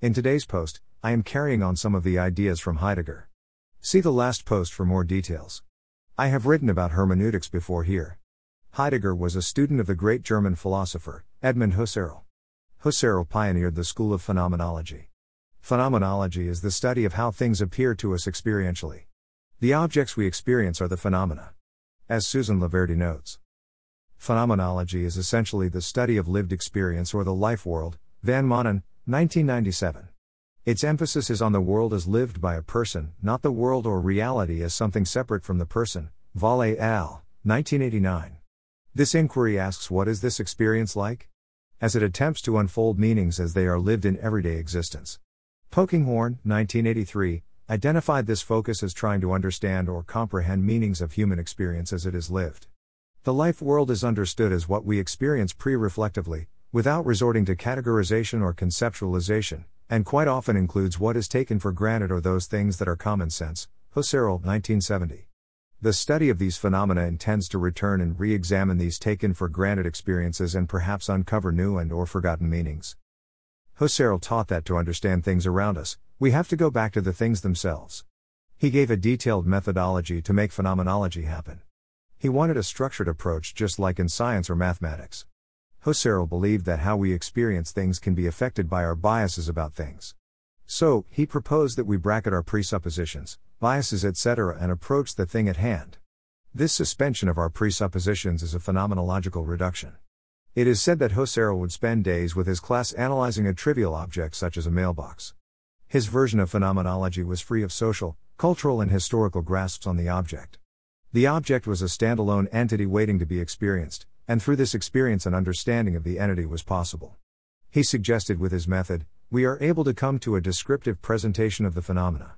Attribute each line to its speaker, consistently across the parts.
Speaker 1: In today's post, I am carrying on some of the ideas from Heidegger. See the last post for more details. I have written about hermeneutics before here. Heidegger was a student of the great German philosopher, Edmund Husserl. Husserl pioneered the school of phenomenology. Phenomenology is the study of how things appear to us experientially. The objects we experience are the phenomena. As Susan Laverty notes, phenomenology is essentially the study of lived experience or the life world, Van Manen, 1997. Its emphasis is on the world as lived by a person, not the world or reality as something separate from the person, Vale al., 1989. This inquiry asks what is this experience like? As it attempts to unfold meanings as they are lived in everyday existence. Polkinghorne, 1983, identified this focus as trying to understand or comprehend meanings of human experience as it is lived. The life world is understood as what we experience pre reflectively, without resorting to categorization or conceptualization, and quite often includes what is taken for granted or those things that are common sense. Husserl, 1970. The study of these phenomena intends to return and re-examine these taken for granted experiences and perhaps uncover new and or forgotten meanings. Husserl taught that to understand things around us, we have to go back to the things themselves. He gave a detailed methodology to make phenomenology happen. He wanted a structured approach just like in science or mathematics. Husserl believed that how we experience things can be affected by our biases about things. So, he proposed that we bracket our presuppositions, biases, etc., and approach the thing at hand. This suspension of our presuppositions is a phenomenological reduction. It is said that Husserl would spend days with his class analyzing a trivial object such as a mailbox. His version of phenomenology was free of social, cultural, and historical grasps on the object. The object was a standalone entity waiting to be experienced, and through this experience, an understanding of the entity was possible. He suggested with his method, we are able to come to a descriptive presentation of the phenomena.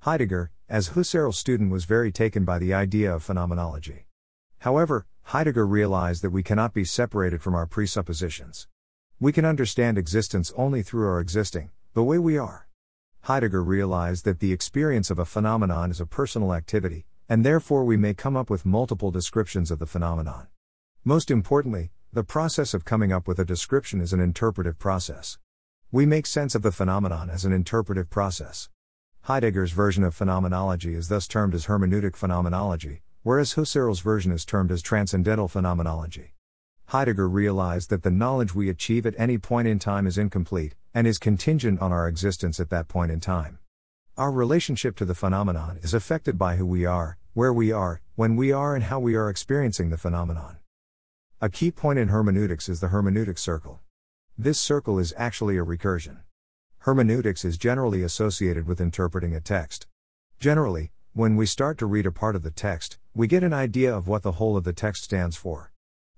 Speaker 1: Heidegger, as Husserl's student, was very taken by the idea of phenomenology. However, Heidegger realized that we cannot be separated from our presuppositions. We can understand existence only through our existing, the way we are. Heidegger realized that the experience of a phenomenon is a personal activity, and therefore we may come up with multiple descriptions of the phenomenon. Most importantly, the process of coming up with a description is an interpretive process. We make sense of the phenomenon as an interpretive process. Heidegger's version of phenomenology is thus termed as hermeneutic phenomenology, whereas Husserl's version is termed as transcendental phenomenology. Heidegger realized that the knowledge we achieve at any point in time is incomplete, and is contingent on our existence at that point in time. Our relationship to the phenomenon is affected by who we are, where we are, when we are, and how we are experiencing the phenomenon. A key point in hermeneutics is the hermeneutic circle. This circle is actually a recursion. Hermeneutics is generally associated with interpreting a text. Generally, when we start to read a part of the text, we get an idea of what the whole of the text stands for.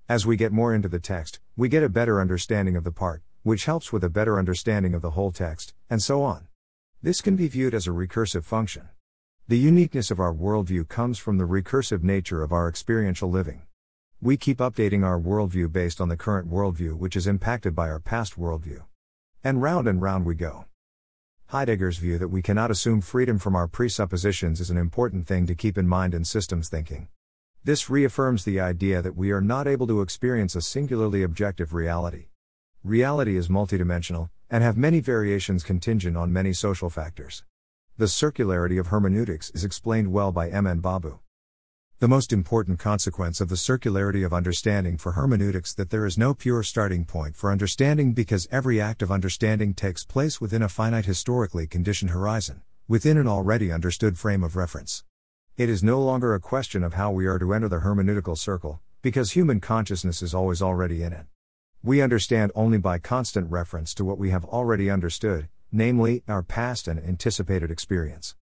Speaker 1: As we get more into the text, we get a better understanding of the part, which helps with a better understanding of the whole text, and so on. This can be viewed as a recursive function. The uniqueness of our worldview comes from the recursive nature of our experiential living. We keep updating our worldview based on the current worldview, which is impacted by our past worldview. And round and round we go. Heidegger's view that we cannot assume freedom from our presuppositions is an important thing to keep in mind in systems thinking. This reaffirms the idea that we are not able to experience a singularly objective reality. Reality is multidimensional, and have many variations contingent on many social factors. The circularity of hermeneutics is explained well by M. N. Babu. The most important consequence of the circularity of understanding for hermeneutics is that there is no pure starting point for understanding because every act of understanding takes place within a finite historically conditioned horizon, within an already understood frame of reference. It is no longer a question of how we are to enter the hermeneutical circle, because human consciousness is always already in it. We understand only by constant reference to what we have already understood, namely, our past and anticipated experience.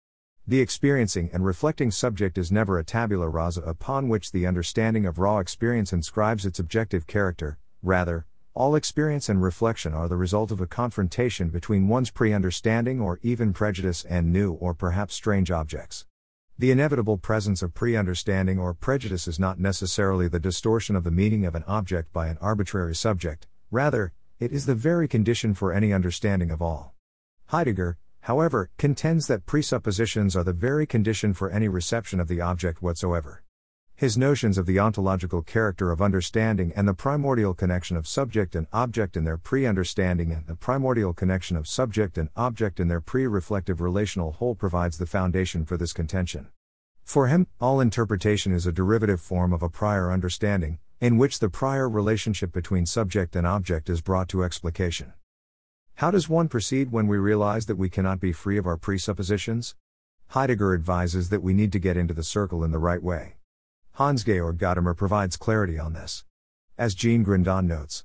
Speaker 1: The experiencing and reflecting subject is never a tabula rasa upon which the understanding of raw experience inscribes its objective character, rather, all experience and reflection are the result of a confrontation between one's pre understanding or even prejudice and new or perhaps strange objects. The inevitable presence of pre understanding or prejudice is not necessarily the distortion of the meaning of an object by an arbitrary subject, rather, it is the very condition for any understanding of all. Heidegger, however, contends that presuppositions are the very condition for any reception of the object whatsoever. His notions of the ontological character of understanding and the primordial connection of subject and object in their pre understanding and the primordial connection of subject and object in their pre reflective relational whole provides the foundation for this contention. For him, all interpretation is a derivative form of a prior understanding, in which the prior relationship between subject and object is brought to explication. How does one proceed when we realize that we cannot be free of our presuppositions? Heidegger advises that we need to get into the circle in the right way. Hans Georg Gadamer provides clarity on this. As Jean Grondin notes,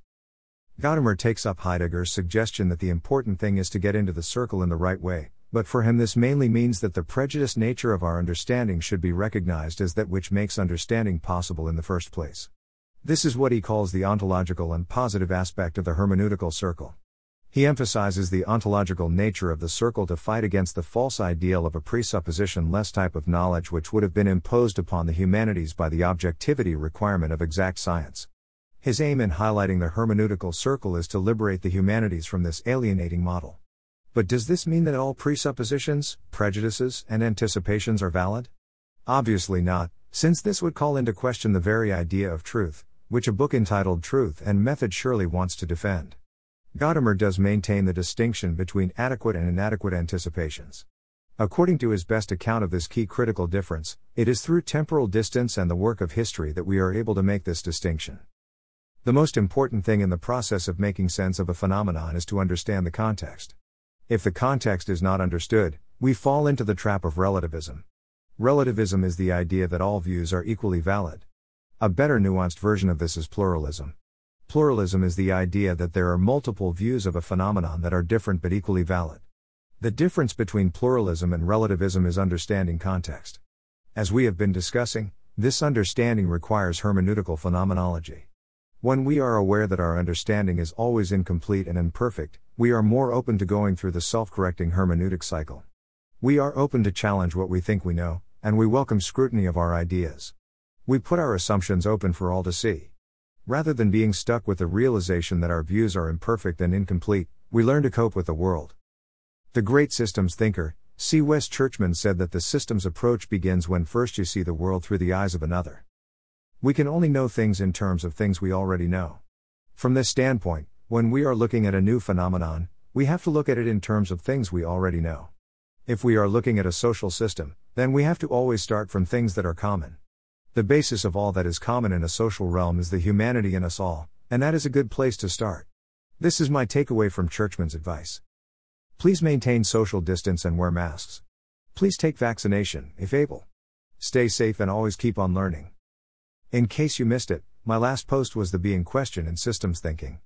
Speaker 1: Gadamer takes up Heidegger's suggestion that the important thing is to get into the circle in the right way, but for him this mainly means that the prejudiced nature of our understanding should be recognized as that which makes understanding possible in the first place. This is what he calls the ontological and positive aspect of the hermeneutical circle. He emphasizes the ontological nature of the circle to fight against the false ideal of a presupposition less type of knowledge which would have been imposed upon the humanities by the objectivity requirement of exact science. His aim in highlighting the hermeneutical circle is to liberate the humanities from this alienating model. But does this mean that all presuppositions, prejudices, and anticipations are valid? Obviously not, since this would call into question the very idea of truth, which a book entitled Truth and Method surely wants to defend. Gadamer does maintain the distinction between adequate and inadequate anticipations. According to his best account of this key critical difference, it is through temporal distance and the work of history that we are able to make this distinction. The most important thing in the process of making sense of a phenomenon is to understand the context. If the context is not understood, we fall into the trap of relativism. Relativism is the idea that all views are equally valid. A better nuanced version of this is pluralism. Pluralism is the idea that there are multiple views of a phenomenon that are different but equally valid. The difference between pluralism and relativism is understanding context. As we have been discussing, this understanding requires hermeneutical phenomenology. When we are aware that our understanding is always incomplete and imperfect, we are more open to going through the self correcting hermeneutic cycle. We are open to challenge what we think we know, and we welcome scrutiny of our ideas. We put our assumptions open for all to see. Rather than being stuck with the realization that our views are imperfect and incomplete, we learn to cope with the world. The great systems thinker, C. West Churchman said that the systems approach begins when first you see the world through the eyes of another. We can only know things in terms of things we already know. From this standpoint, when we are looking at a new phenomenon, we have to look at it in terms of things we already know. If we are looking at a social system, then we have to always start from things that are common. The basis of all that is common in a social realm is the humanity in us all, and that is a good place to start. This is my takeaway from Churchman's advice. Please maintain social distance and wear masks. Please take vaccination, if able. Stay safe and always keep on learning. In case you missed it, my last post was the being question in systems thinking.